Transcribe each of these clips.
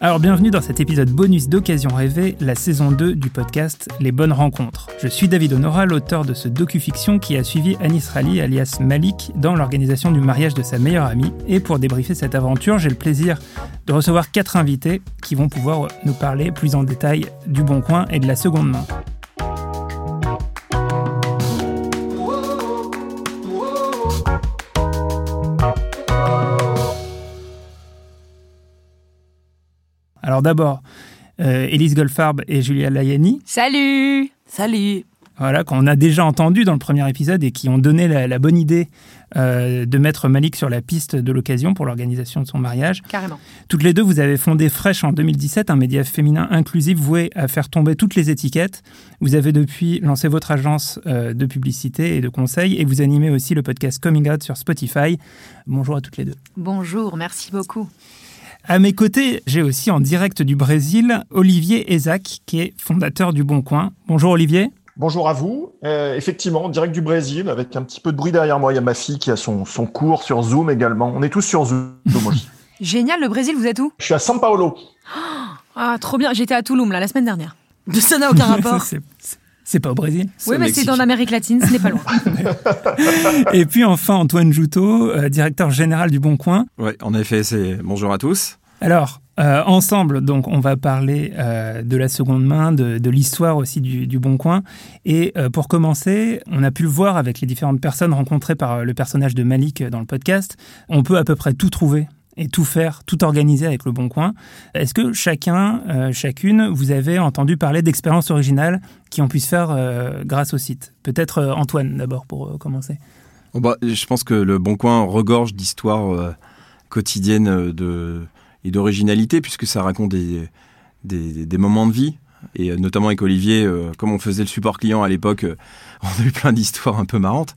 Alors bienvenue dans cet épisode bonus d'Occasion rêvée, la saison 2 du podcast Les Bonnes Rencontres. Je suis David Honora, l'auteur de ce docu-fiction qui a suivi Anis Rali alias Malik dans l'organisation du mariage de sa meilleure amie. Et pour débriefer cette aventure, j'ai le plaisir de recevoir quatre invités qui vont pouvoir nous parler plus en détail du Bon Coin et de la seconde main. Alors d'abord, euh, Élise Goldfarb et Julia Layani. Salut Salut Voilà, qu'on a déjà entendu dans le premier épisode et qui ont donné la, bonne idée euh, de mettre Malik sur la piste de l'occasion pour l'organisation de son mariage. Carrément. Toutes les deux, vous avez fondé Fresh en 2017, un média féminin inclusif voué à faire tomber toutes les étiquettes. Vous avez depuis lancé votre agence euh, de publicité et de conseil et vous animez aussi le podcast Coming Out sur Spotify. Bonjour à toutes les deux. Bonjour, merci beaucoup. À mes côtés, j'ai aussi en direct du Brésil Olivier Ezac, qui est fondateur du Bon Coin. Bonjour Olivier. Bonjour à vous. Euh, effectivement, en direct du Brésil, avec un petit peu de bruit derrière moi. Il y a ma fille qui a son, son cours sur Zoom également. On est tous sur Zoom aussi. Génial, le Brésil, vous êtes où? Je suis à São Paulo. Ah, trop bien. J'étais à Touloum, là, la semaine dernière. Ça n'a aucun rapport. C'est pas au Brésil Oui, mais c'est en Amérique latine, ce n'est pas loin. Et puis enfin, Antoine Joutot, euh, directeur général du Bon Coin. Oui, en effet, c'est bonjour à tous. Alors, euh, ensemble, donc, on va parler euh, de la seconde main, de, l'histoire aussi du, Bon Coin. Et pour commencer, on a pu le voir avec les différentes personnes rencontrées par le personnage de Malik dans le podcast. On peut à peu près tout trouver et tout faire, tout organiser avec le Bon Coin. Est-ce que chacun, euh, chacune, vous avez entendu parler d'expériences originales qui ont pu se faire euh, grâce au site? Peut-être euh, Antoine d'abord pour commencer. Oh, bah, je pense que le Bon Coin regorge d'histoires quotidiennes et d'originalité puisque ça raconte des, moments de vie. Et notamment avec Olivier, comme on faisait le support client à l'époque, on a eu plein d'histoires un peu marrantes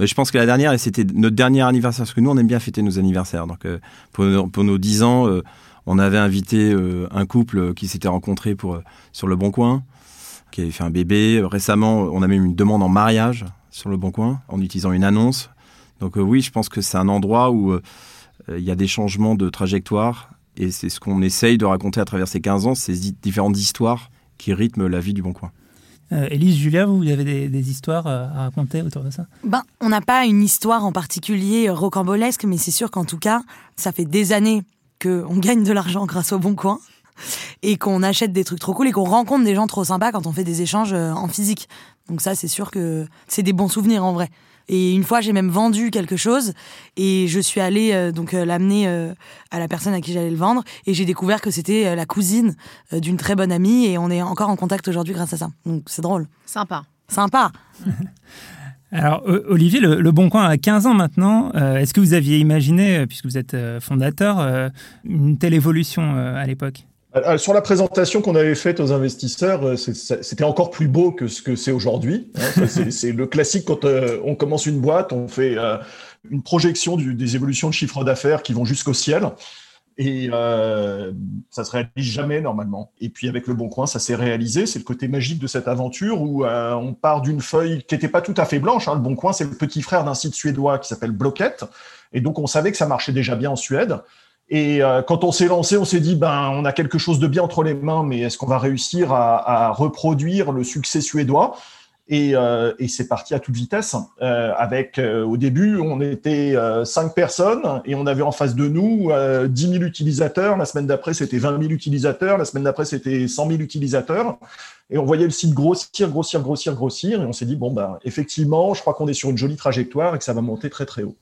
je pense que la dernière, c'était notre dernier anniversaire, parce que nous, on aime bien fêter nos anniversaires. Donc, euh, pour, pour, nos 10 ans, euh, on avait invité euh, un couple qui s'était rencontré pour, sur Le Bon Coin, qui avait fait un bébé. Récemment, on a même une demande en mariage sur Le Bon Coin, en utilisant une annonce. Donc, oui, je pense que c'est un endroit où il y a des changements de trajectoire. Et c'est ce qu'on essaye de raconter à travers ces 15 ans, ces différentes histoires qui rythment la vie du Bon Coin. Euh, Élise, Julia, vous avez des, histoires euh, à raconter autour de ça? Ben, On n'a pas une histoire en particulier euh, rocambolesque, mais c'est sûr qu'en tout cas, ça fait des années qu'on gagne de l'argent grâce au Bon Coin et qu'on achète des trucs trop cool et qu'on rencontre des gens trop sympas quand on fait des échanges en physique. Donc ça, c'est sûr que c'est des bons souvenirs en vrai. Et une fois, j'ai même vendu quelque chose et je suis allée euh, donc euh, l'amener euh, à la personne à qui j'allais le vendre et j'ai découvert que c'était la cousine d'une très bonne amie et on est encore en contact aujourd'hui grâce à ça. Donc c'est drôle. Sympa. Sympa. Alors, Olivier, le, Bon Coin a 15 ans maintenant. Est-ce que vous aviez imaginé, puisque vous êtes fondateur, une telle évolution à l'époque? euh, sur la présentation qu'on avait faite aux investisseurs, euh, c'était encore plus beau que ce que c'est aujourd'hui. Hein. C'est le classique quand euh, on commence une boîte, on fait une projection des évolutions de chiffre d'affaires qui vont jusqu'au ciel. Et euh, ça se réalise jamais normalement. Et puis avec le Bon Coin, ça s'est réalisé. C'est le côté magique de cette aventure où on part d'une feuille qui n'était pas tout à fait blanche. Hein. Le Bon Coin, c'est le petit frère d'un site suédois qui s'appelle Blocket. Et donc on savait que ça marchait déjà bien en Suède. Et euh, quand on s'est lancé, on s'est dit, ben, on a quelque chose de bien entre les mains, mais est-ce qu'on va réussir à, reproduire le succès suédois? Et, euh, et c'est parti à toute vitesse. Euh, avec au début, on était cinq personnes et on avait en face de nous 10 000 utilisateurs. La semaine d'après, c'était 20 000 utilisateurs. La semaine d'après, c'était 100 000 utilisateurs. Et on voyait le site grossir, grossir, grossir, grossir. Et on s'est dit, bon, ben, effectivement, je crois qu'on est sur une jolie trajectoire et que ça va monter très, très haut.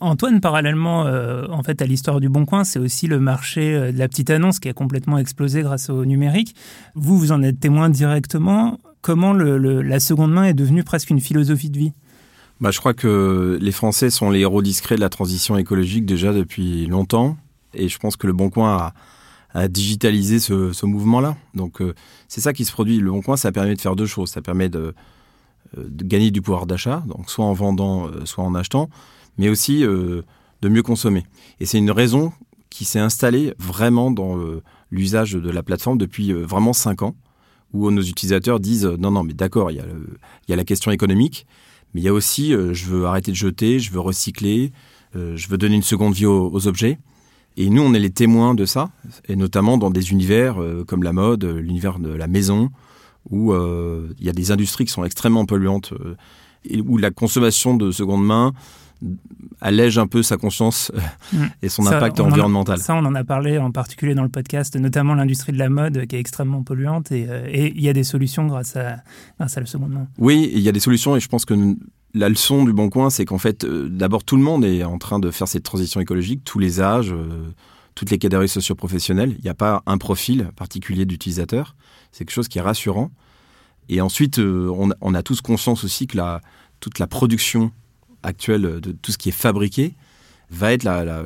Antoine, parallèlement euh, en fait à l'histoire du Bon Coin, c'est aussi le marché euh, de la petite annonce qui a complètement explosé grâce au numérique. Vous, vous en êtes témoin directement. Comment la seconde main est devenue presque une philosophie de vie? Bah, Je crois que les Français sont les héros discrets de la transition écologique déjà depuis longtemps. Et je pense que le Bon Coin a, digitalisé ce, mouvement-là. Donc euh, c'est ça qui se produit. Le Bon Coin, ça permet de faire deux choses. Ça permet de, de gagner du pouvoir d'achat, donc soit en vendant, soit en achetant mais aussi euh, de mieux consommer. Et c'est une raison qui s'est installée vraiment dans euh, l'usage de la plateforme depuis euh, vraiment cinq ans, où nos utilisateurs disent non, non, mais d'accord, il y, a la question économique, mais il y a aussi je veux arrêter de jeter, je veux recycler, je veux donner une seconde vie aux, objets. Et nous, on est les témoins de ça, et notamment dans des univers comme la mode, l'univers de la maison, où il y a des industries qui sont extrêmement polluantes, où la consommation de seconde main allège un peu sa conscience mm. et son impact environnemental. ça, on en a parlé en particulier dans le podcast, notamment l'industrie de la mode qui est extrêmement polluante et, il y a des solutions grâce à, grâce à la seconde main. Oui, il y a des solutions et je pense que la leçon du Bon Coin, c'est qu'en fait, euh, d'abord, tout le monde est en train de faire cette transition écologique, tous les âges, euh, toutes les catégories socioprofessionnelles. Il n'y a pas un profil particulier d'utilisateur. C'est quelque chose qui est rassurant. Et ensuite, euh, on, a tous conscience aussi que la, toute la production actuelle de tout ce qui est fabriqué va être la,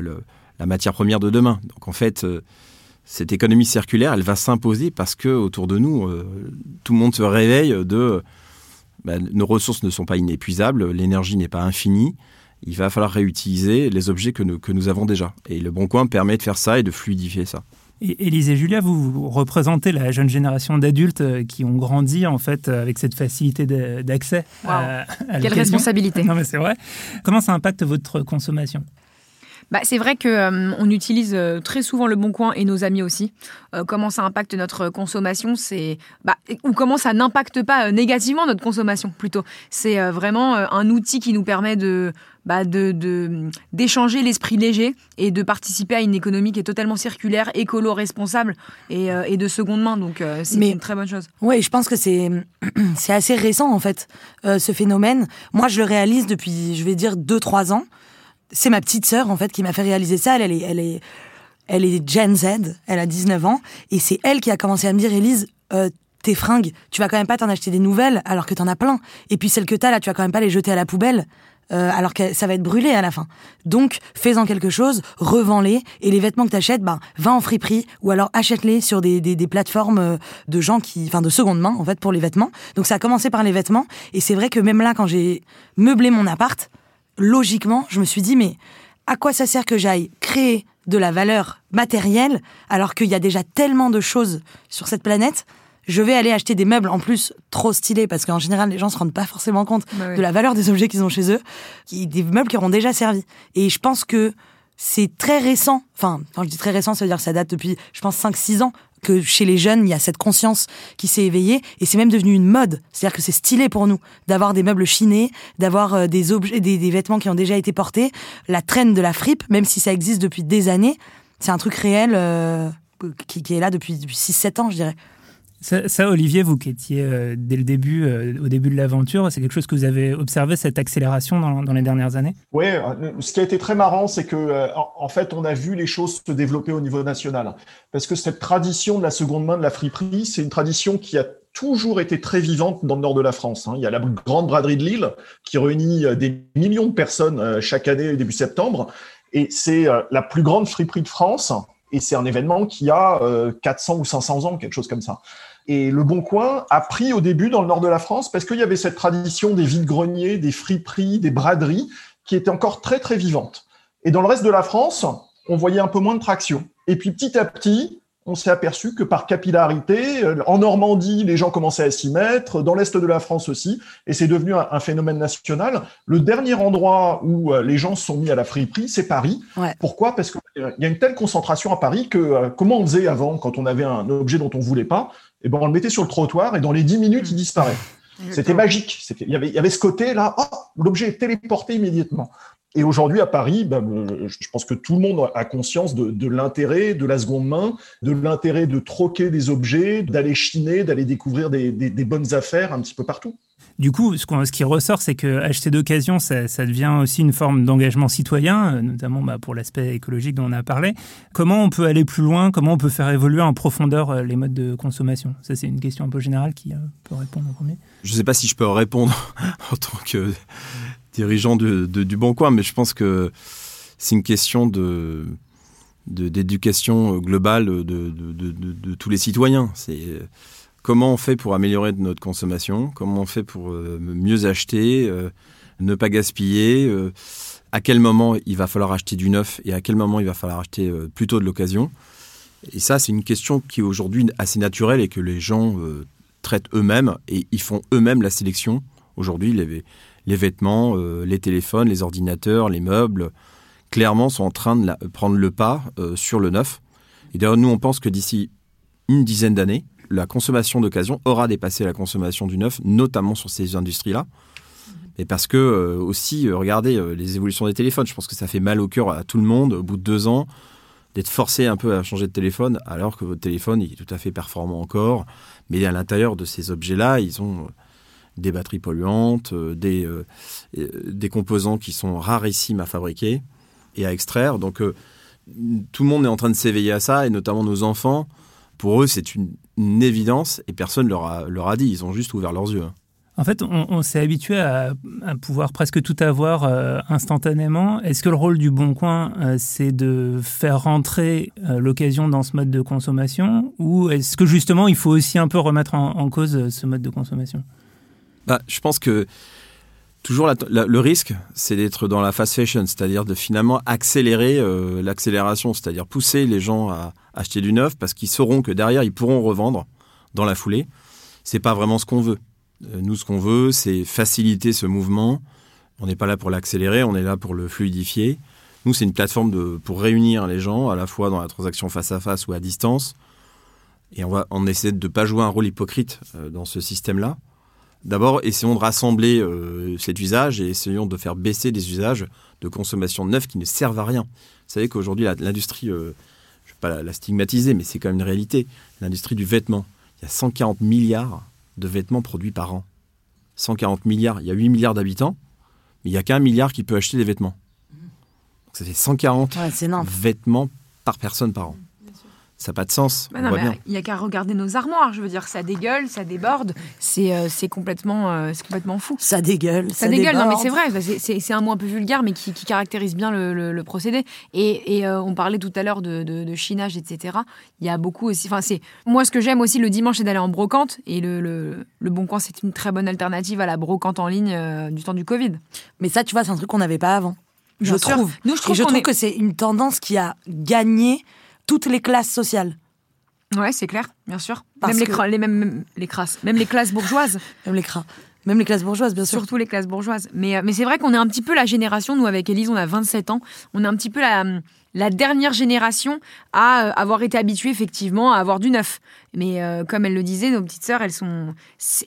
matière première de demain. Donc en fait, cette économie circulaire, elle va s'imposer parce que autour de nous, tout le monde se réveille de bah, nos ressources ne sont pas inépuisables, l'énergie n'est pas infinie. Il va falloir réutiliser les objets que nous, que nous avons déjà. Et le Bon Coin permet de faire ça et de fluidifier ça. Et Élise et Julia, vous représentez la jeune génération d'adultes euh, qui ont grandi en fait avec cette facilité d'accès à, à Quelle responsabilité. Non mais c'est vrai. Comment ça impacte votre consommation? Bah, c'est vrai que euh, on utilise euh, très souvent le Bon Coin et nos amis aussi. Euh, comment ça impacte notre consommation, c'est bah, ou comment ça n'impacte pas négativement notre consommation plutôt. C'est vraiment un outil qui nous permet de bah, de d'échanger l'esprit léger et de participer à une économie qui est totalement circulaire, écolo, responsable et, et de seconde main. Donc c'est une très bonne chose. Oui, je pense que c'est c'est assez récent en fait ce phénomène. Moi, je le réalise depuis, je vais dire deux trois ans c'est ma petite sœur en fait qui m'a fait réaliser ça. Elle, est, elle est, elle est Gen Z. Elle a 19 ans et c'est elle qui a commencé à me dire, Elise, euh, tes fringues, tu vas quand même pas t'en acheter des nouvelles alors que t'en as plein. Et puis celles que t'as là, tu vas quand même pas les jeter à la poubelle. Euh, alors que ça va être brûlé à la fin. Donc, fais-en quelque chose, revends-les, et les vêtements que t'achètes, ben, va en friperie, ou alors achète-les sur des, des, des, plateformes euh, de gens qui, enfin, de seconde main, en fait, pour les vêtements. Donc, ça a commencé par les vêtements, et c'est vrai que même là, quand j'ai meublé mon appart, logiquement, je me suis dit, mais à quoi ça sert que j'aille créer de la valeur matérielle alors qu'il y a déjà tellement de choses sur cette planète? Je vais aller acheter des meubles en plus trop stylés parce qu'en général les gens se rendent pas forcément compte bah de la valeur des objets qu'ils ont chez eux, des meubles qui auront déjà servi. Et je pense que c'est très récent. Enfin, quand je dis très récent, ça veut dire que ça date depuis, je pense, 5-6 ans que chez les jeunes, il y a cette conscience qui s'est éveillée et c'est même devenu une mode. C'est-à-dire que c'est stylé pour nous d'avoir des meubles chinés, d'avoir euh, des objets, des, vêtements qui ont déjà été portés. La traîne de la fripe, même si ça existe depuis des années, c'est un truc réel euh, qui, est là depuis, depuis 6-7 ans, je dirais. Ça, Olivier, vous qui étiez euh, dès le début, euh, au début de l'aventure, c'est quelque chose que vous avez observé, cette accélération dans, les dernières années? Oui, euh, ce qui a été très marrant, c'est que en fait, on a vu les choses se développer au niveau national. Parce que cette tradition de la seconde main, de la friperie, c'est une tradition qui a toujours été très vivante dans le nord de la France. Hein. Il y a la grande braderie de Lille qui réunit des millions de personnes chaque année début septembre. Et c'est la plus grande friperie de France. Et c'est un événement qui a 400 ou 500 ans, quelque chose comme ça. Et le Bon Coin a pris au début dans le nord de la France parce qu'il y avait cette tradition des vides-greniers, des friperies, des braderies qui était encore très très vivante. Et dans le reste de la France, on voyait un peu moins de traction. Et puis petit à petit, on s'est aperçu que par capillarité, euh, en Normandie, les gens commençaient à s'y mettre, dans l'est de la France aussi, et c'est devenu un, phénomène national. Le dernier endroit où euh, les gens se sont mis à la friperie, c'est Paris. Pourquoi? Parce qu'il y a une telle concentration à Paris que euh, comment on faisait avant quand on avait un objet dont on voulait pas? Et eh ben on le mettait sur le trottoir et dans les 10 minutes, il disparaît. C'était magique. Il y, avait, il y avait ce côté-là, oh, l'objet est téléporté immédiatement. Et aujourd'hui, à Paris, ben, je pense que tout le monde a conscience de, l'intérêt de la seconde main, de l'intérêt de troquer des objets, d'aller chiner, d'aller découvrir des, bonnes affaires un petit peu partout. Du coup, ce, ce qui ressort, c'est que acheter d'occasion, ça, devient aussi une forme d'engagement citoyen, notamment bah, pour l'aspect écologique dont on a parlé. Comment on peut aller plus loin? Comment on peut faire évoluer en profondeur euh, les modes de consommation? Ça, c'est une question un peu générale qui euh, peut répondre en premier. Je ne sais pas si je peux répondre en tant que dirigeant de, du Bon Coin, mais je pense que c'est une question de d'éducation globale de, de, tous les citoyens. C'est comment on fait pour améliorer notre consommation, comment on fait pour euh, mieux acheter, euh, ne pas gaspiller, euh, à quel moment il va falloir acheter du neuf et à quel moment il va falloir acheter plutôt de l'occasion? Et ça, c'est une question qui est aujourd'hui assez naturelle et que les gens traitent eux-mêmes et ils font eux-mêmes la sélection. Aujourd'hui, les, les vêtements, les téléphones, les ordinateurs, les meubles, clairement sont en train de prendre le pas sur le neuf. Et d'ailleurs, nous, on pense que d'ici une dizaine d'années, la consommation d'occasion aura dépassé la consommation du neuf, notamment sur ces industries-là. Et parce que aussi, regardez les évolutions des téléphones, je pense que ça fait mal au cœur à tout le monde au bout de deux ans d'être forcé un peu à changer de téléphone, alors que votre téléphone il est tout à fait performant encore. Mais à l'intérieur de ces objets-là, ils ont des batteries polluantes, euh, des, euh, euh, des composants qui sont rarissimes à fabriquer et à extraire. Donc tout le monde est en train de s'éveiller à ça, et notamment nos enfants. Pour eux, c'est une, évidence, et personne ne leur a, leur a dit. Ils ont juste ouvert leurs yeux. Hein. En fait, on, s'est habitué à, pouvoir presque tout avoir instantanément. Est-ce que le rôle du Bon Coin, c'est de faire rentrer l'occasion dans ce mode de consommation? Ou est-ce que justement, il faut aussi un peu remettre en, cause ce mode de consommation? Bah, Je pense que toujours le risque, c'est d'être dans la fast fashion, c'est-à-dire de finalement accélérer l'accélération, c'est-à-dire pousser les gens à acheter du neuf parce qu'ils sauront que derrière, ils pourront revendre dans la foulée. C'est pas vraiment ce qu'on veut. Euh, nous, ce qu'on veut, c'est faciliter ce mouvement. On n'est pas là pour l'accélérer, on est là pour le fluidifier. Nous, c'est une plateforme pour réunir les gens, à la fois dans la transaction face à face ou à distance. Et on essaie de ne pas jouer un rôle hypocrite euh, dans ce système-là. D'abord, essayons de rassembler euh, cet usage et essayons de faire baisser des usages de consommation neuve qui ne servent à rien. Vous savez qu'aujourd'hui, l'industrie, je ne vais pas la stigmatiser, mais c'est quand même une réalité, l'industrie du vêtement. Il y a 140 milliards de vêtements produits par an. 140 milliards. Il y a 8 milliards d'habitants, mais il n'y a qu'un milliard qui peut acheter des vêtements. Donc ça fait 140 vêtements par personne par an ça n'a pas de sens. Bah il n'y a qu'à regarder nos armoires. Je veux dire, ça dégueule, ça déborde. C'est euh, complètement, euh, complètement fou. Ça dégueule. Ça, dégueule. Non, mais c'est vrai. C'est un mot un peu vulgaire, mais qui, caractérise bien le, procédé. Et, euh, on parlait tout à l'heure de, de, chinage, etc. Il y a beaucoup aussi. Enfin, c'est moi ce que j'aime aussi le dimanche, c'est d'aller en brocante. Et le, le, Bon Coin, c'est une très bonne alternative à la brocante en ligne du temps du Covid. Mais ça, tu vois, c'est un truc qu'on n'avait pas avant. je trouve. Nous, je trouve, je trouve que c'est une tendance qui a gagné toutes les classes sociales. Ouais, c'est clair, bien sûr. même, les, les, même, les crasses, même les classes bourgeoises. même les Même les classes bourgeoises, bien sûr. Surtout les classes bourgeoises. Mais, euh, mais c'est vrai qu'on est un petit peu la génération, nous avec Elise, on a 27 ans, on est un petit peu la, la dernière génération à euh, avoir été habituée effectivement à avoir du neuf. Mais euh, comme elle le disait, nos petites sœurs, elles, sont,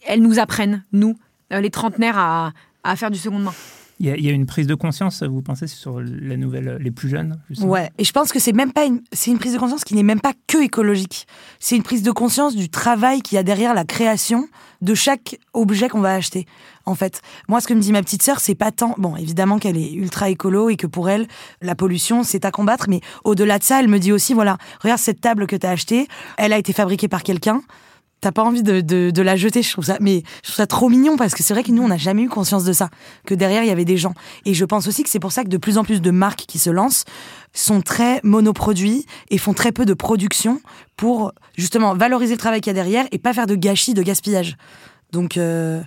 elles nous apprennent, nous, les trentenaires, à, à faire du seconde main. Il y, a, une prise de conscience, vous pensez, sur la nouvelle, les plus jeunes Ouais, et je pense que c'est même pas une, c'est une prise de conscience qui n'est même pas que écologique. C'est une prise de conscience du travail qu'il y a derrière la création de chaque objet qu'on va acheter. En fait, moi, ce que me dit ma petite sœur, c'est pas tant, bon, évidemment qu'elle est ultra écolo et que pour elle, la pollution, c'est à combattre, mais au-delà de ça, elle me dit aussi, voilà, regarde cette table que tu as achetée, elle a été fabriquée par quelqu'un t'as pas envie de, la jeter. Je trouve ça, mais je trouve ça trop mignon parce que c'est vrai que nous, on n'a jamais eu conscience de ça, que derrière il y avait des gens. Et je pense aussi que c'est pour ça que de plus en plus de marques qui se lancent sont très monoproduits et font très peu de production pour justement valoriser le travail qu'il y a derrière et pas faire de gâchis, de gaspillage. Donc euh,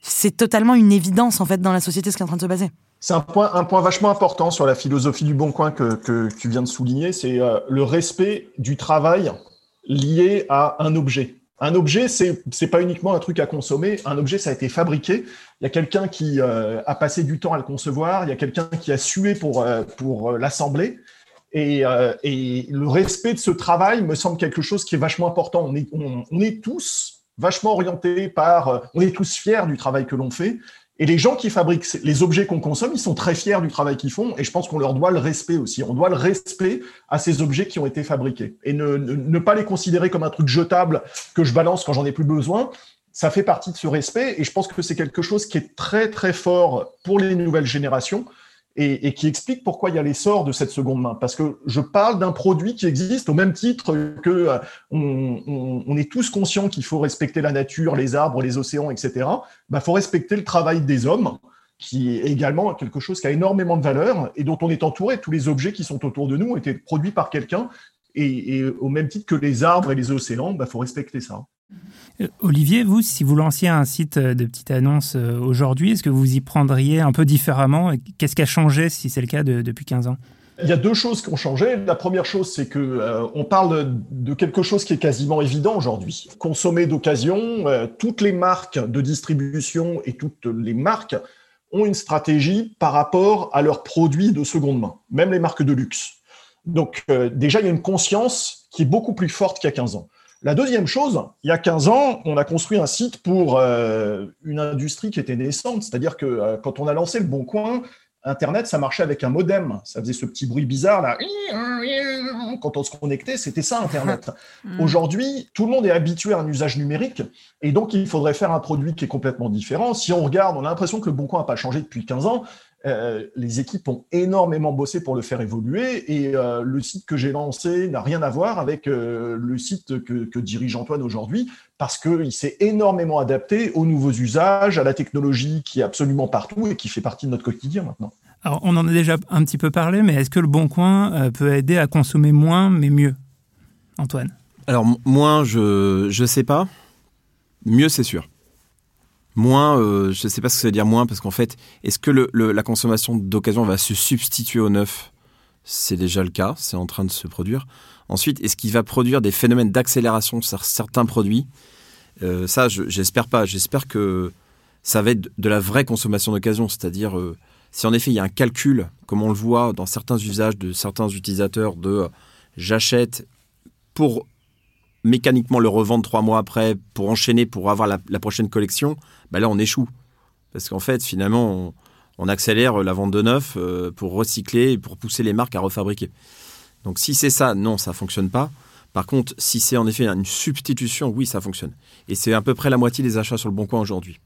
c'est totalement une évidence en fait dans la société ce qui est en train de se passer. C'est un point, un point vachement important sur la philosophie du bon coin que, que tu viens de souligner, c'est euh, le respect du travail lié à un objet. Un objet, c'est n'est pas uniquement un truc à consommer. Un objet, ça a été fabriqué. Il y a quelqu'un qui euh, a passé du temps à le concevoir. Il y a quelqu'un qui a sué pour euh, pour euh, l'assembler. Et, et, le respect de ce travail me semble quelque chose qui est vachement important. On est on, on est tous vachement orientés par. on est tous fiers du travail que l'on fait. Et les gens qui fabriquent les objets qu'on consomme, ils sont très fiers du travail qu'ils font, et je pense qu'on leur doit le respect aussi. On doit le respect à ces objets qui ont été fabriqués, et ne, pas les considérer comme un truc jetable que je balance quand j'en ai plus besoin. Ça fait partie de ce respect, et je pense que c'est quelque chose qui est très très fort pour les nouvelles générations et, qui explique pourquoi il y a l'essor de cette seconde main. Parce que je parle d'un produit qui existe au même titre que euh, on, est tous conscients qu'il faut respecter la nature, les arbres, les océans, etc. Il bah, faut respecter le travail des hommes qui est également quelque chose qui a énormément de valeur et dont on est entouré. Tous les objets qui sont autour de nous ont été produits par quelqu'un. Et, au même titre que les arbres et les océans, il bah, faut respecter ça. Euh, Olivier, vous, si vous lanciez un site de petite annonce euh, aujourd'hui, est-ce que vous y prendriez un peu différemment Qu'est-ce qui a changé, si c'est le cas, depuis 15 ans? Il y a deux choses qui ont changé. La première chose, c'est que euh, on parle de quelque chose qui est quasiment évident aujourd'hui. Consommer d'occasion, toutes les marques de distribution et toutes les marques ont une stratégie par rapport à leurs produits de seconde main, même les marques de luxe. Donc euh, déjà, il y a une conscience qui est beaucoup plus forte qu'il y a 15 ans. La deuxième chose, il y a 15 ans, on a construit un site pour euh, une industrie qui était naissante, c'est-à-dire que euh, quand on a lancé le Bon Coin, Internet, ça marchait avec un modem. Ça faisait ce petit bruit bizarre là. Quand on se connectait, c'était ça Internet. Hmm. Aujourd'hui, tout le monde est habitué à un usage numérique et donc il faudrait faire un produit qui est complètement différent. Si on regarde, on a l'impression que le Bon Coin n'a pas changé depuis 15 ans. Euh, les équipes ont énormément bossé pour le faire évoluer et euh, le site que j'ai lancé n'a rien à voir avec euh, le site que, dirige Antoine aujourd'hui parce qu'il s'est énormément adapté aux nouveaux usages, à la technologie qui est absolument partout et qui fait partie de notre quotidien maintenant. Alors on en a déjà un petit peu parlé, mais est-ce que le Bon Coin peut aider à consommer moins mais mieux? Antoine? Alors moins, je ne sais pas. Mieux, c'est sûr. Moins, euh, je ne sais pas ce que ça veut dire moins, parce qu'en fait, est-ce que la consommation d'occasion va se substituer au neuf? C'est déjà le cas, c'est en train de se produire. Ensuite, est-ce qu'il va produire des phénomènes d'accélération sur certains produits? Euh, Ça, j'espère pas. J'espère que ça va être de la vraie consommation d'occasion, c'est-à-dire euh, si en effet il y a un calcul, comme on le voit dans certains usages de certains utilisateurs, de j'achète pour mécaniquement le revendre trois mois après pour enchaîner pour avoir la, prochaine collection, bah là on échoue. Parce qu'en fait, finalement, on, accélère la vente de neuf euh, pour recycler et pour pousser les marques à refabriquer. Donc si c'est ça, non, ça fonctionne pas. Par contre, si c'est en effet une substitution, oui, ça fonctionne. Et c'est à peu près la moitié des achats sur le bon coin aujourd'hui.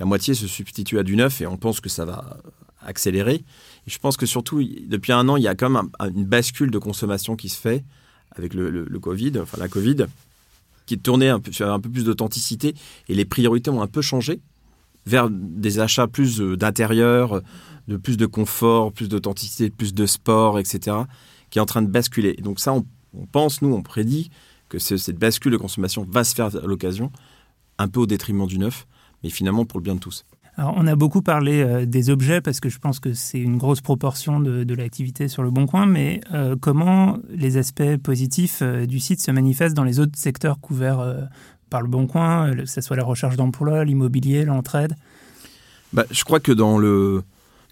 La moitié se substitue à du neuf et on pense que ça va accélérer. Et je pense que surtout, depuis un an, il y a quand même une bascule de consommation qui se fait avec le, Covid, enfin la Covid, qui est tourné un peu, sur un peu plus d'authenticité et les priorités ont un peu changé vers des achats plus euh, d'intérieur, de plus de confort, plus d'authenticité, plus de sport, etc., qui est en train de basculer. Donc ça, on, pense, nous, on prédit que cette bascule de consommation va se faire à l'occasion, un peu au détriment du neuf, mais finalement pour le bien de tous on a beaucoup parlé euh, des objets parce que je pense que c'est une grosse proportion de, l'activité sur le Bon Coin, mais euh, comment les aspects positifs euh, du site se manifestent dans les autres secteurs couverts par le Bon Coin, que ce soit la recherche d'emploi, l'immobilier, l'entraide? Bah, Je crois que dans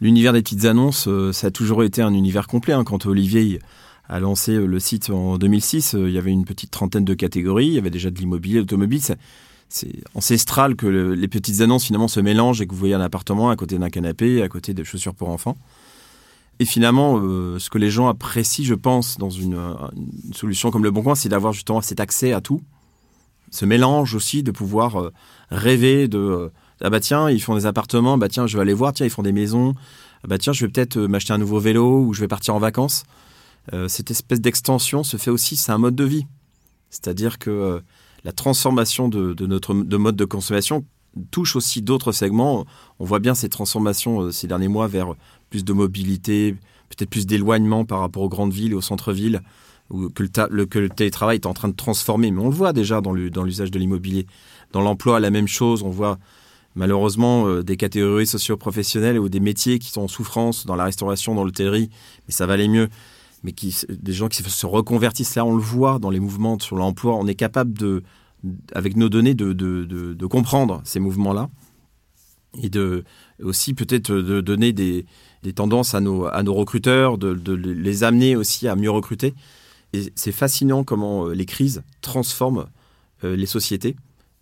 l'univers des petites annonces, ça a toujours été un univers complet. Hein. Quand Olivier a lancé le site en 2006, il y avait une petite trentaine de catégories, il y avait déjà de l'immobilier, l'automobile ancestral que les petites annonces finalement se mélangent et que vous voyez un appartement à côté d'un canapé, à côté de chaussures pour enfants. Et finalement, euh, ce que les gens apprécient, je pense, dans une, solution comme le Bon Coin, c'est d'avoir justement cet accès à tout. Ce mélange aussi de pouvoir euh, rêver de euh, ah bah tiens, ils font des appartements, bah tiens, je vais aller voir, tiens, ils font des maisons, ah bah tiens, je vais peut-être m'acheter un nouveau vélo ou je vais partir en vacances. cette espèce d'extension se fait aussi, c'est un mode de vie. C'est-à-dire que la transformation de, notre de mode de consommation touche aussi d'autres segments. On voit bien ces transformations euh, ces derniers mois vers plus de mobilité, peut-être plus d'éloignement par rapport aux grandes villes et aux centres-villes, que le, que le télétravail est en train de transformer. Mais on le voit déjà dans l'usage de l'immobilier. Dans l'emploi, la même chose. On voit malheureusement euh, des catégories socio-professionnelles ou des métiers qui sont en souffrance dans la restauration, dans l'hôtellerie, mais ça va aller mieux mais qui, des gens qui se reconvertissent. Là, on le voit dans les mouvements sur l'emploi. On est capable de, avec nos données, de, de, de, comprendre ces mouvements-là et de aussi peut-être de donner des, des, tendances à nos, à nos recruteurs, de, de, les amener aussi à mieux recruter. Et c'est fascinant comment euh, les crises transforment euh, les sociétés.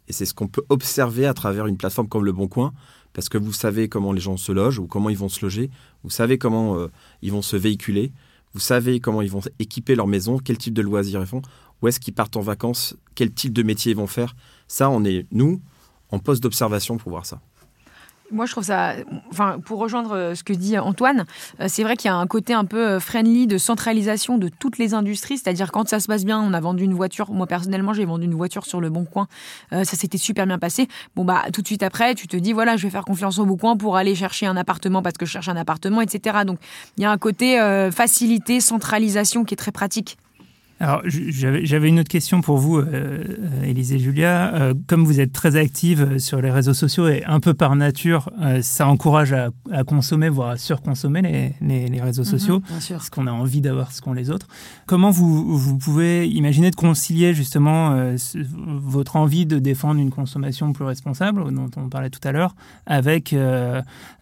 Et c'est ce qu'on peut observer à travers une plateforme comme Le Bon Coin, parce que vous savez comment les gens se logent ou comment ils vont se loger, vous savez comment euh, ils vont se véhiculer, vous savez comment ils vont équiper leur maison, quel type de loisirs ils font, où est-ce qu'ils partent en vacances, quel type de métier ils vont faire. Ça, on est, nous, en poste d'observation pour voir ça. Moi, je trouve ça. Enfin, pour rejoindre euh, ce que dit Antoine, euh, c'est vrai qu'il y a un côté un peu euh, friendly de centralisation de toutes les industries. C'est-à-dire, quand ça se passe bien, on a vendu une voiture. Moi, personnellement, j'ai vendu une voiture sur le Bon Coin. ça s'était super bien passé. Bon, bah, tout de suite après, tu te dis, voilà, je vais faire confiance au Bon Coin pour aller chercher un appartement parce que je cherche un appartement, etc. Donc, il y a un côté facilité, centralisation qui est très pratique. Alors, j'avais une autre question pour vous, euh, Élisée Julia. Euh, comme vous êtes très active sur les réseaux sociaux et un peu par nature, euh, ça encourage à, consommer, voire à surconsommer les, les, réseaux mhm, sociaux, parce qu'on a envie d'avoir ce qu'ont les autres. Comment vous, vous pouvez imaginer de concilier justement votre envie de défendre une consommation plus responsable, dont on parlait tout à l'heure, avec,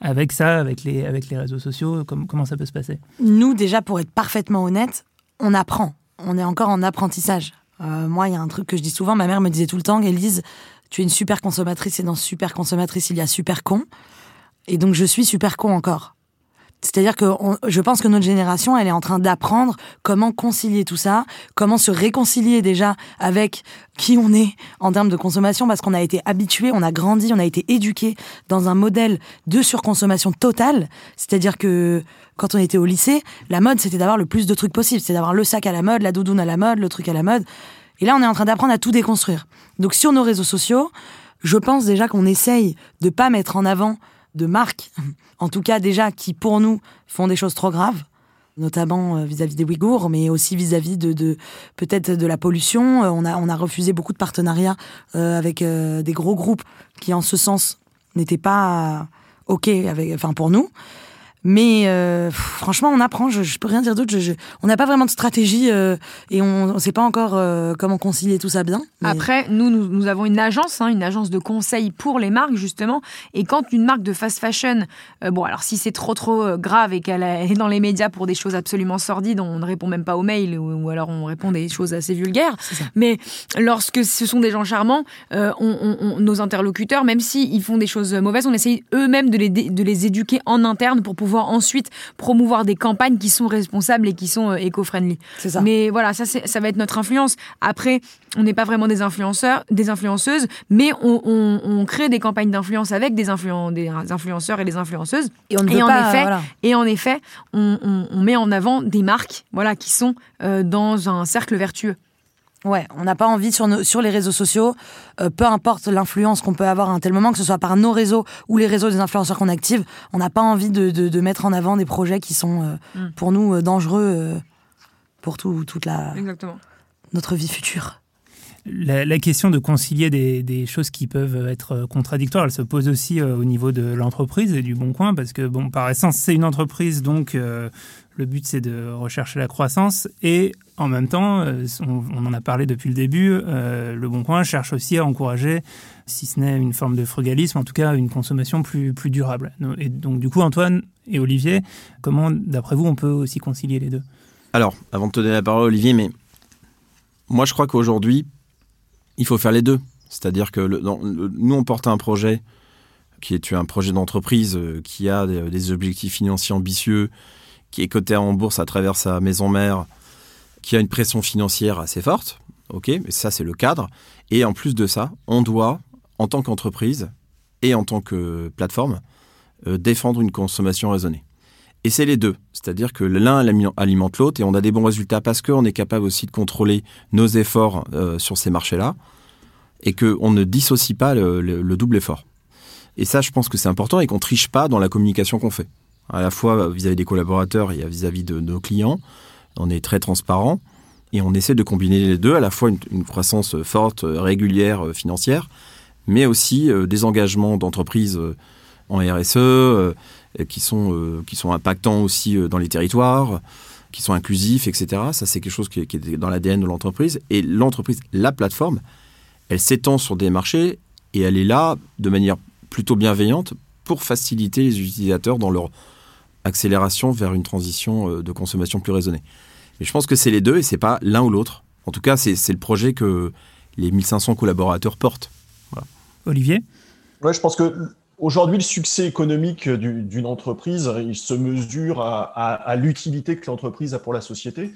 avec ça, avec les, avec les réseaux sociaux? Comment ça peut se passer? Nous, déjà, pour être parfaitement honnête, on apprend on est encore en apprentissage. Euh, moi, il y a un truc que je dis souvent, ma mère me disait tout le temps, Élise, tu es une super consommatrice et dans super consommatrice, il y a super con. Et donc, je suis super con encore. C'est-à-dire que je pense que notre génération, elle est en train d'apprendre comment concilier tout ça, comment se réconcilier déjà avec qui on est en termes de consommation, parce qu'on a été habitué, on a grandi, on a été éduqué dans un modèle de surconsommation totale. C'est-à-dire que quand on était au lycée, la mode, c'était d'avoir le plus de trucs possible. C'est d'avoir le sac à la mode, la doudoune à la mode, le truc à la mode. Et là, on est en train d'apprendre à tout déconstruire. Donc sur nos réseaux sociaux, je pense déjà qu'on essaye de pas mettre en avant de marques, en tout cas déjà qui pour nous font des choses trop graves, notamment euh, vis-à-vis des Ouïghours, mais aussi vis-à-vis de, peut-être de la pollution. Euh, on a, on a refusé beaucoup de partenariats euh, avec des gros groupes qui, en ce sens, n'étaient pas OK avec, enfin, pour nous. Mais euh, franchement, on apprend. Je, je peux rien dire d'autre. on n'a pas vraiment de stratégie euh, et on ne sait pas encore euh, comment concilier tout ça bien. Après, nous, nous, avons une agence, hein, une agence de conseil pour les marques justement. Et quand une marque de fast fashion, bon, alors si c'est trop trop grave et qu'elle est dans les médias pour des choses absolument sordides, on ne répond même pas aux mails ou, alors on répond des choses assez vulgaires. Mais lorsque ce sont des gens charmants, on, nos interlocuteurs, même s'ils font des choses mauvaises, on essaye eux-mêmes de les, de les éduquer en interne pour pouvoir ensuite promouvoir des campagnes qui sont responsables et qui sont euh, éco-friendly. Mais voilà, ça, ça va être notre influence. Après, on n'est pas vraiment des influenceurs, des influenceuses, mais on, crée des campagnes d'influence avec des, des, influenceurs et des influenceuses. Et, en, effet, et en effet, on, met en avant des marques voilà, qui sont euh, dans un cercle vertueux. Ouais, on n'a pas envie sur, sur les réseaux sociaux, euh, peu importe l'influence qu'on peut avoir à un tel moment, que ce soit par nos réseaux ou les réseaux des influenceurs qu'on active, on n'a pas envie de, de, mettre en avant des projets qui sont euh, mm. pour nous euh, dangereux pour tout, toute la Exactement. notre vie future. La, question de concilier des, des, choses qui peuvent être contradictoires, elle se pose aussi au niveau de l'entreprise et du Bon Coin, parce que bon, par essence, c'est une entreprise, donc le but, c'est de rechercher la croissance et en même temps, euh, on, en a parlé depuis le début, euh, Le Bon Coin cherche aussi à encourager, si ce n'est une forme de frugalisme, en tout cas une consommation plus, durable. Et donc du coup, Antoine et Olivier, comment, d'après vous, on peut aussi concilier les deux? Alors, avant de te donner la parole, Olivier, mais moi je crois qu'aujourd'hui, il faut faire les deux. C'est-à-dire que nous, on porte un projet qui est un projet d'entreprise euh, qui a des objectifs financiers ambitieux, qui est coté en bourse à travers sa maison mère, qui a une pression financière assez forte. Ok, mais ça c'est le cadre. Et en plus de ça, on doit, en tant qu'entreprise et en tant que plateforme, euh, défendre une consommation raisonnée. Et c'est les deux, c'est-à-dire que l'un alimente l'autre et on a des bons résultats parce qu'on est capable aussi de contrôler nos efforts euh, sur ces marchés-là et qu'on ne dissocie pas le, le, double effort. Et ça, je pense que c'est important et qu'on triche pas dans la communication qu'on fait à la fois vis-à-vis des collaborateurs et vis-à-vis de nos clients. On est très transparent et on essaie de combiner les deux, à la fois une, croissance forte, régulière, euh, financière, mais aussi euh, des engagements d'entreprises euh, en RSE qui, sont, qui sont impactants aussi dans les territoires, qui sont inclusifs, etc. Ça, c'est quelque chose qui est, dans l'ADN de l'entreprise. Et l'entreprise, la plateforme, elle s'étend sur des marchés et elle est là de manière plutôt bienveillante pour faciliter les utilisateurs dans leur accélération vers une transition euh, de consommation plus raisonnée. Mais je pense que c'est les deux et c'est pas l'un ou l'autre. En tout cas, c'est le projet que les 1500 collaborateurs portent. Olivier? Ouais, je pense que aujourd'hui, le succès économique d'une entreprise, il se mesure à, l'utilité que l'entreprise a pour la société.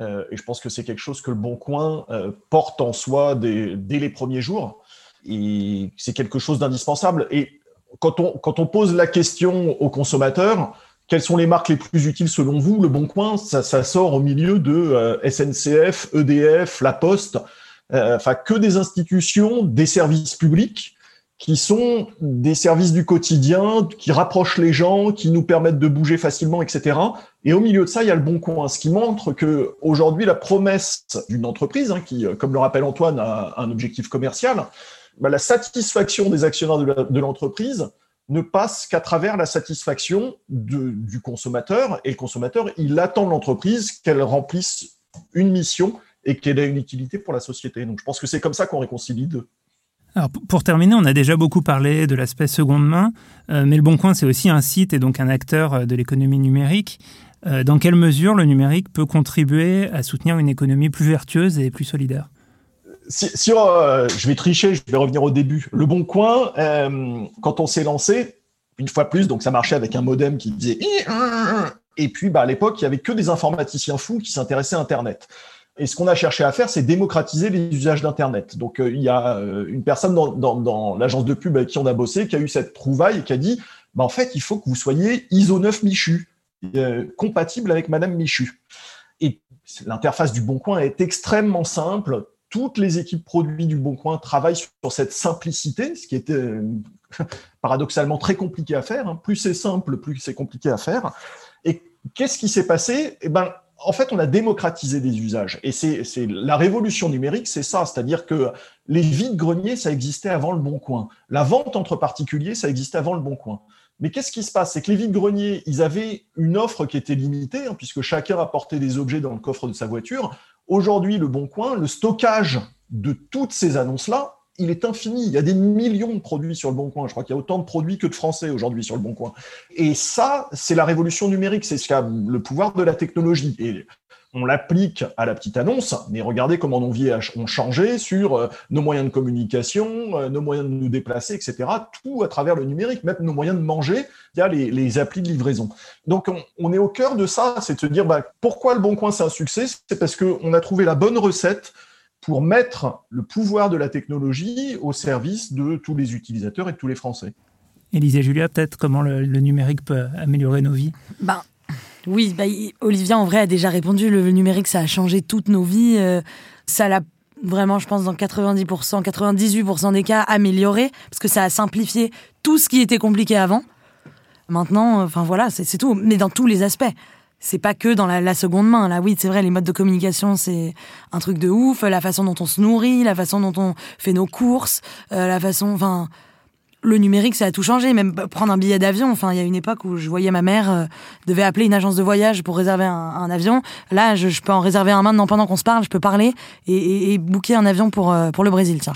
Euh, et je pense que c'est quelque chose que le Bon Coin euh, porte en soi dès, dès les premiers jours. Et c'est quelque chose d'indispensable. Et quand on, quand on pose la question aux consommateurs, quelles sont les marques les plus utiles selon vous? Le Bon Coin, ça, sort au milieu de euh, SNCF, EDF, La Poste, euh, enfin que des institutions, des services publics qui sont des services du quotidien, qui rapprochent les gens, qui nous permettent de bouger facilement, etc. Et au milieu de ça, il y a le bon coin, ce qui montre que aujourd'hui, la promesse d'une entreprise, hein, qui, comme le rappelle Antoine, a un objectif commercial, bah, la satisfaction des actionnaires de l'entreprise ne passe qu'à travers la satisfaction du consommateur. Et le consommateur, il attend de l'entreprise qu'elle remplisse une mission et qu'elle ait une utilité pour la société. Donc je pense que c'est comme ça qu'on réconcilie deux. Alors pour terminer, on a déjà beaucoup parlé de l'aspect seconde main, euh, mais Le Bon Coin, c'est aussi un site et donc un acteur euh, de l'économie numérique. Euh, dans quelle mesure le numérique peut contribuer à soutenir une économie plus vertueuse et plus solidaire? Si, je vais tricher, je vais revenir au début. Le Bon Coin, quand on s'est lancé, une fois plus, donc ça marchait avec un modem qui disait et puis bah, à l'époque, il y avait que des informaticiens fous qui s'intéressaient à Internet. Et ce qu'on a cherché à faire, c'est démocratiser les usages d'Internet. Donc, euh, il y a euh, une personne dans, l'agence de pub avec qui on a bossé qui a eu cette trouvaille et qui a dit bah, en fait, il faut que vous soyez ISO 9 Michu, euh, compatible avec Madame Michu. Et l'interface du Bon Coin est extrêmement simple. Toutes les équipes produits du Bon Coin travaillent sur cette simplicité, ce qui était paradoxalement très compliqué à faire. Hein. Plus c'est simple, plus c'est compliqué à faire. Et qu'est-ce qui s'est passé? Eh ben, en fait, on a démocratisé des usages. Et c'est la révolution numérique, c'est ça. C'est-à-dire que les vides greniers, ça existait avant le Bon Coin. La vente entre particuliers, ça existait avant le Bon Coin. Mais qu'est-ce qui se passe? C'est que les vides greniers, ils avaient une offre qui était limitée, hein, puisque chacun apportait des objets dans le coffre de sa voiture. Aujourd'hui, le Bon Coin, le stockage de toutes ces annonces-là, il est infini. Il y a des millions de produits sur le Bon Coin. Je crois qu'il y a autant de produits que de Français aujourd'hui sur le Bon Coin. Et ça, c'est la révolution numérique. C'est le pouvoir de la technologie. On l'applique à la petite annonce, mais regardez comment nos vies ont changé sur euh, nos moyens de communication, euh, nos moyens de nous déplacer, etc. Tout à travers le numérique, même nos moyens de manger via les, les applis de livraison. Donc on, est au cœur de ça, c'est de se dire bah, pourquoi le Bon Coin c'est un succès? C'est parce qu'on a trouvé la bonne recette pour mettre le pouvoir de la technologie au service de tous les utilisateurs et de tous les Français. Élise Julia, peut-être comment le, numérique peut améliorer nos vies? Ben, Oui, ben, Olivia en vrai a déjà répondu, le, numérique ça a changé toutes nos vies, euh, ça l'a vraiment je pense dans 90%, 98% des cas amélioré, parce que ça a simplifié tout ce qui était compliqué avant. Maintenant, enfin voilà, c'est tout, mais dans tous les aspects c'est pas que dans la, seconde main. Là, oui, c'est vrai, les modes de communication, c'est un truc de ouf. La façon dont on se nourrit, la façon dont on fait nos courses, euh, la façon, enfin, le numérique, ça a tout changé. Même prendre un billet d'avion. Enfin, il y a une époque où je voyais ma mère euh, devait appeler une agence de voyage pour réserver un, avion. Là, je, peux en réserver un maintenant pendant qu'on se parle. Je peux parler et, et, booker un avion pour euh, pour le Brésil, tiens.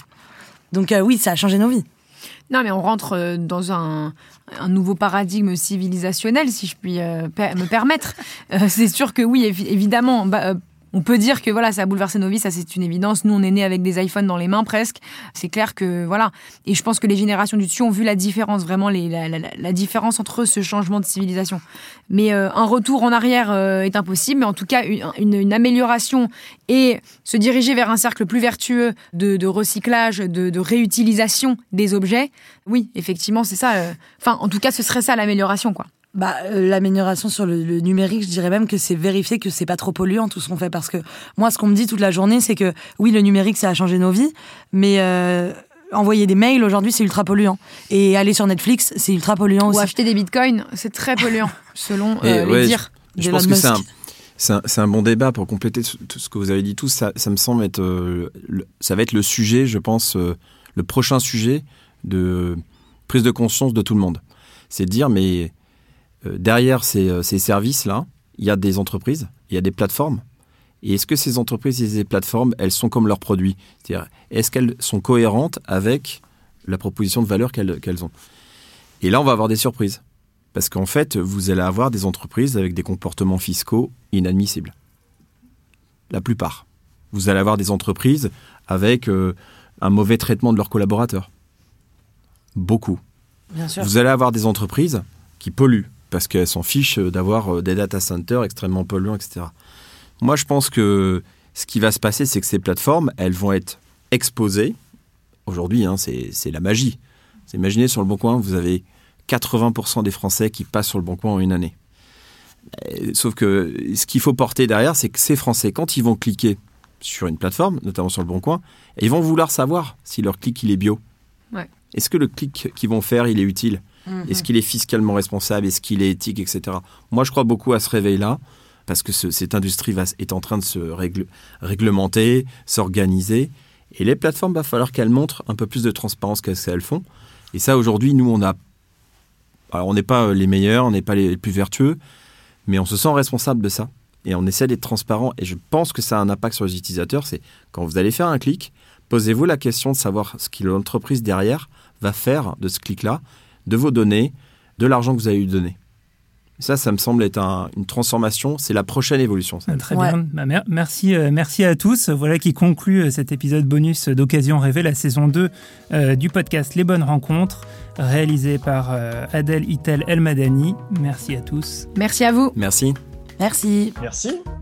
Donc oui, ça a changé nos vies. Non, mais on rentre euh, dans un, nouveau paradigme civilisationnel, si je puis euh, me permettre. Euh, c'est sûr que oui, évidemment, bah, on peut dire que voilà, ça a bouleversé nos vies, ça c'est une évidence. Nous, on est nés avec des iPhones dans les mains presque. C'est clair que voilà. Et je pense que les générations du dessus ont vu la différence, vraiment la, différence entre ce changement de civilisation. Mais euh, un retour en arrière euh, est impossible, mais en tout cas une, amélioration et se diriger vers un cercle plus vertueux de, recyclage, de, réutilisation des objets. Oui, effectivement, c'est ça. Euh, enfin, en tout cas, ce serait ça l'amélioration, quoi. Bah, euh, l'amélioration sur le, numérique, je dirais même que c'est vérifier que c'est pas trop polluant tout ce qu'on fait. Parce que moi, ce qu'on me dit toute la journée, c'est que oui, le numérique, ça a changé nos vies, mais euh, envoyer des mails aujourd'hui, c'est ultra polluant. Et aller sur Netflix, c'est ultra polluant aussi. Ou acheter des bitcoins, c'est très polluant, selon euh, les dires. Je, pense que c'est un, un, un, bon débat pour compléter tout ce que vous avez dit tous. Ça, ça me semble être, ça va être le sujet, je pense, le prochain sujet de prise de conscience de tout le monde. C'est de dire, mais euh, derrière euh, ces, services-là, il y a des entreprises, il y a des plateformes. Et est-ce que ces entreprises et ces plateformes, elles sont comme leurs produits? C'est-à-dire, est-ce qu'elles sont cohérentes avec la proposition de valeur qu'elles ont? Et là, on va avoir des surprises. Parce qu'en fait, vous allez avoir des entreprises avec des comportements fiscaux inadmissibles. La plupart. Vous allez avoir des entreprises avec euh, un mauvais traitement de leurs collaborateurs. Beaucoup. Bien sûr. Vous allez avoir des entreprises qui polluent parce qu'elles s'en fichent d'avoir euh, des data centers extrêmement polluants, etc. Moi, je pense que ce qui va se passer, c'est que ces plateformes, elles vont être exposées. Aujourd'hui, hein, c'est la magie. Imaginez sur le Bon Coin, vous avez 80% des Français qui passent sur le Bon Coin en une année. Euh, sauf que ce qu'il faut porter derrière, c'est que ces Français, quand ils vont cliquer sur une plateforme, notamment sur le Bon Coin, ils vont vouloir savoir si leur clic il est bio. est-ce que le clic qu'ils vont faire, il est utile? Mhm. Est-ce qu'il est fiscalement responsable? Est-ce qu'il est éthique, etc. Moi, je crois beaucoup à ce réveil-là, parce que ce- cette industrie est en train de se réglementer, s'organiser. Et les plateformes, va falloir qu'elles montrent un peu plus de transparence qu'elles font. Et ça, aujourd'hui, nous, on a. On n'est pas euh, les meilleurs, on n'est pas les plus vertueux, mais on se sent responsable de ça. Et on essaie d'être transparent. Et je pense que ça a un impact sur les utilisateurs. C'est quand vous allez faire un clic, posez-vous la question de savoir ce que l'entreprise derrière va faire de ce clic-là, de vos données, de l'argent que vous avez eu donné. Ça, ça me semble être un- une transformation. C'est la prochaine évolution. ça. Ah, Très Ouais. bien. Bah, mer- merci, euh, merci à tous. Voilà qui conclut euh, cet épisode bonus d'Occasion Rêvée, la saison 2 euh, du podcast Les Bonnes Rencontres, réalisé par euh, Adèle Itel Elmadani. Merci à tous. Merci à vous. Merci. Merci. Merci.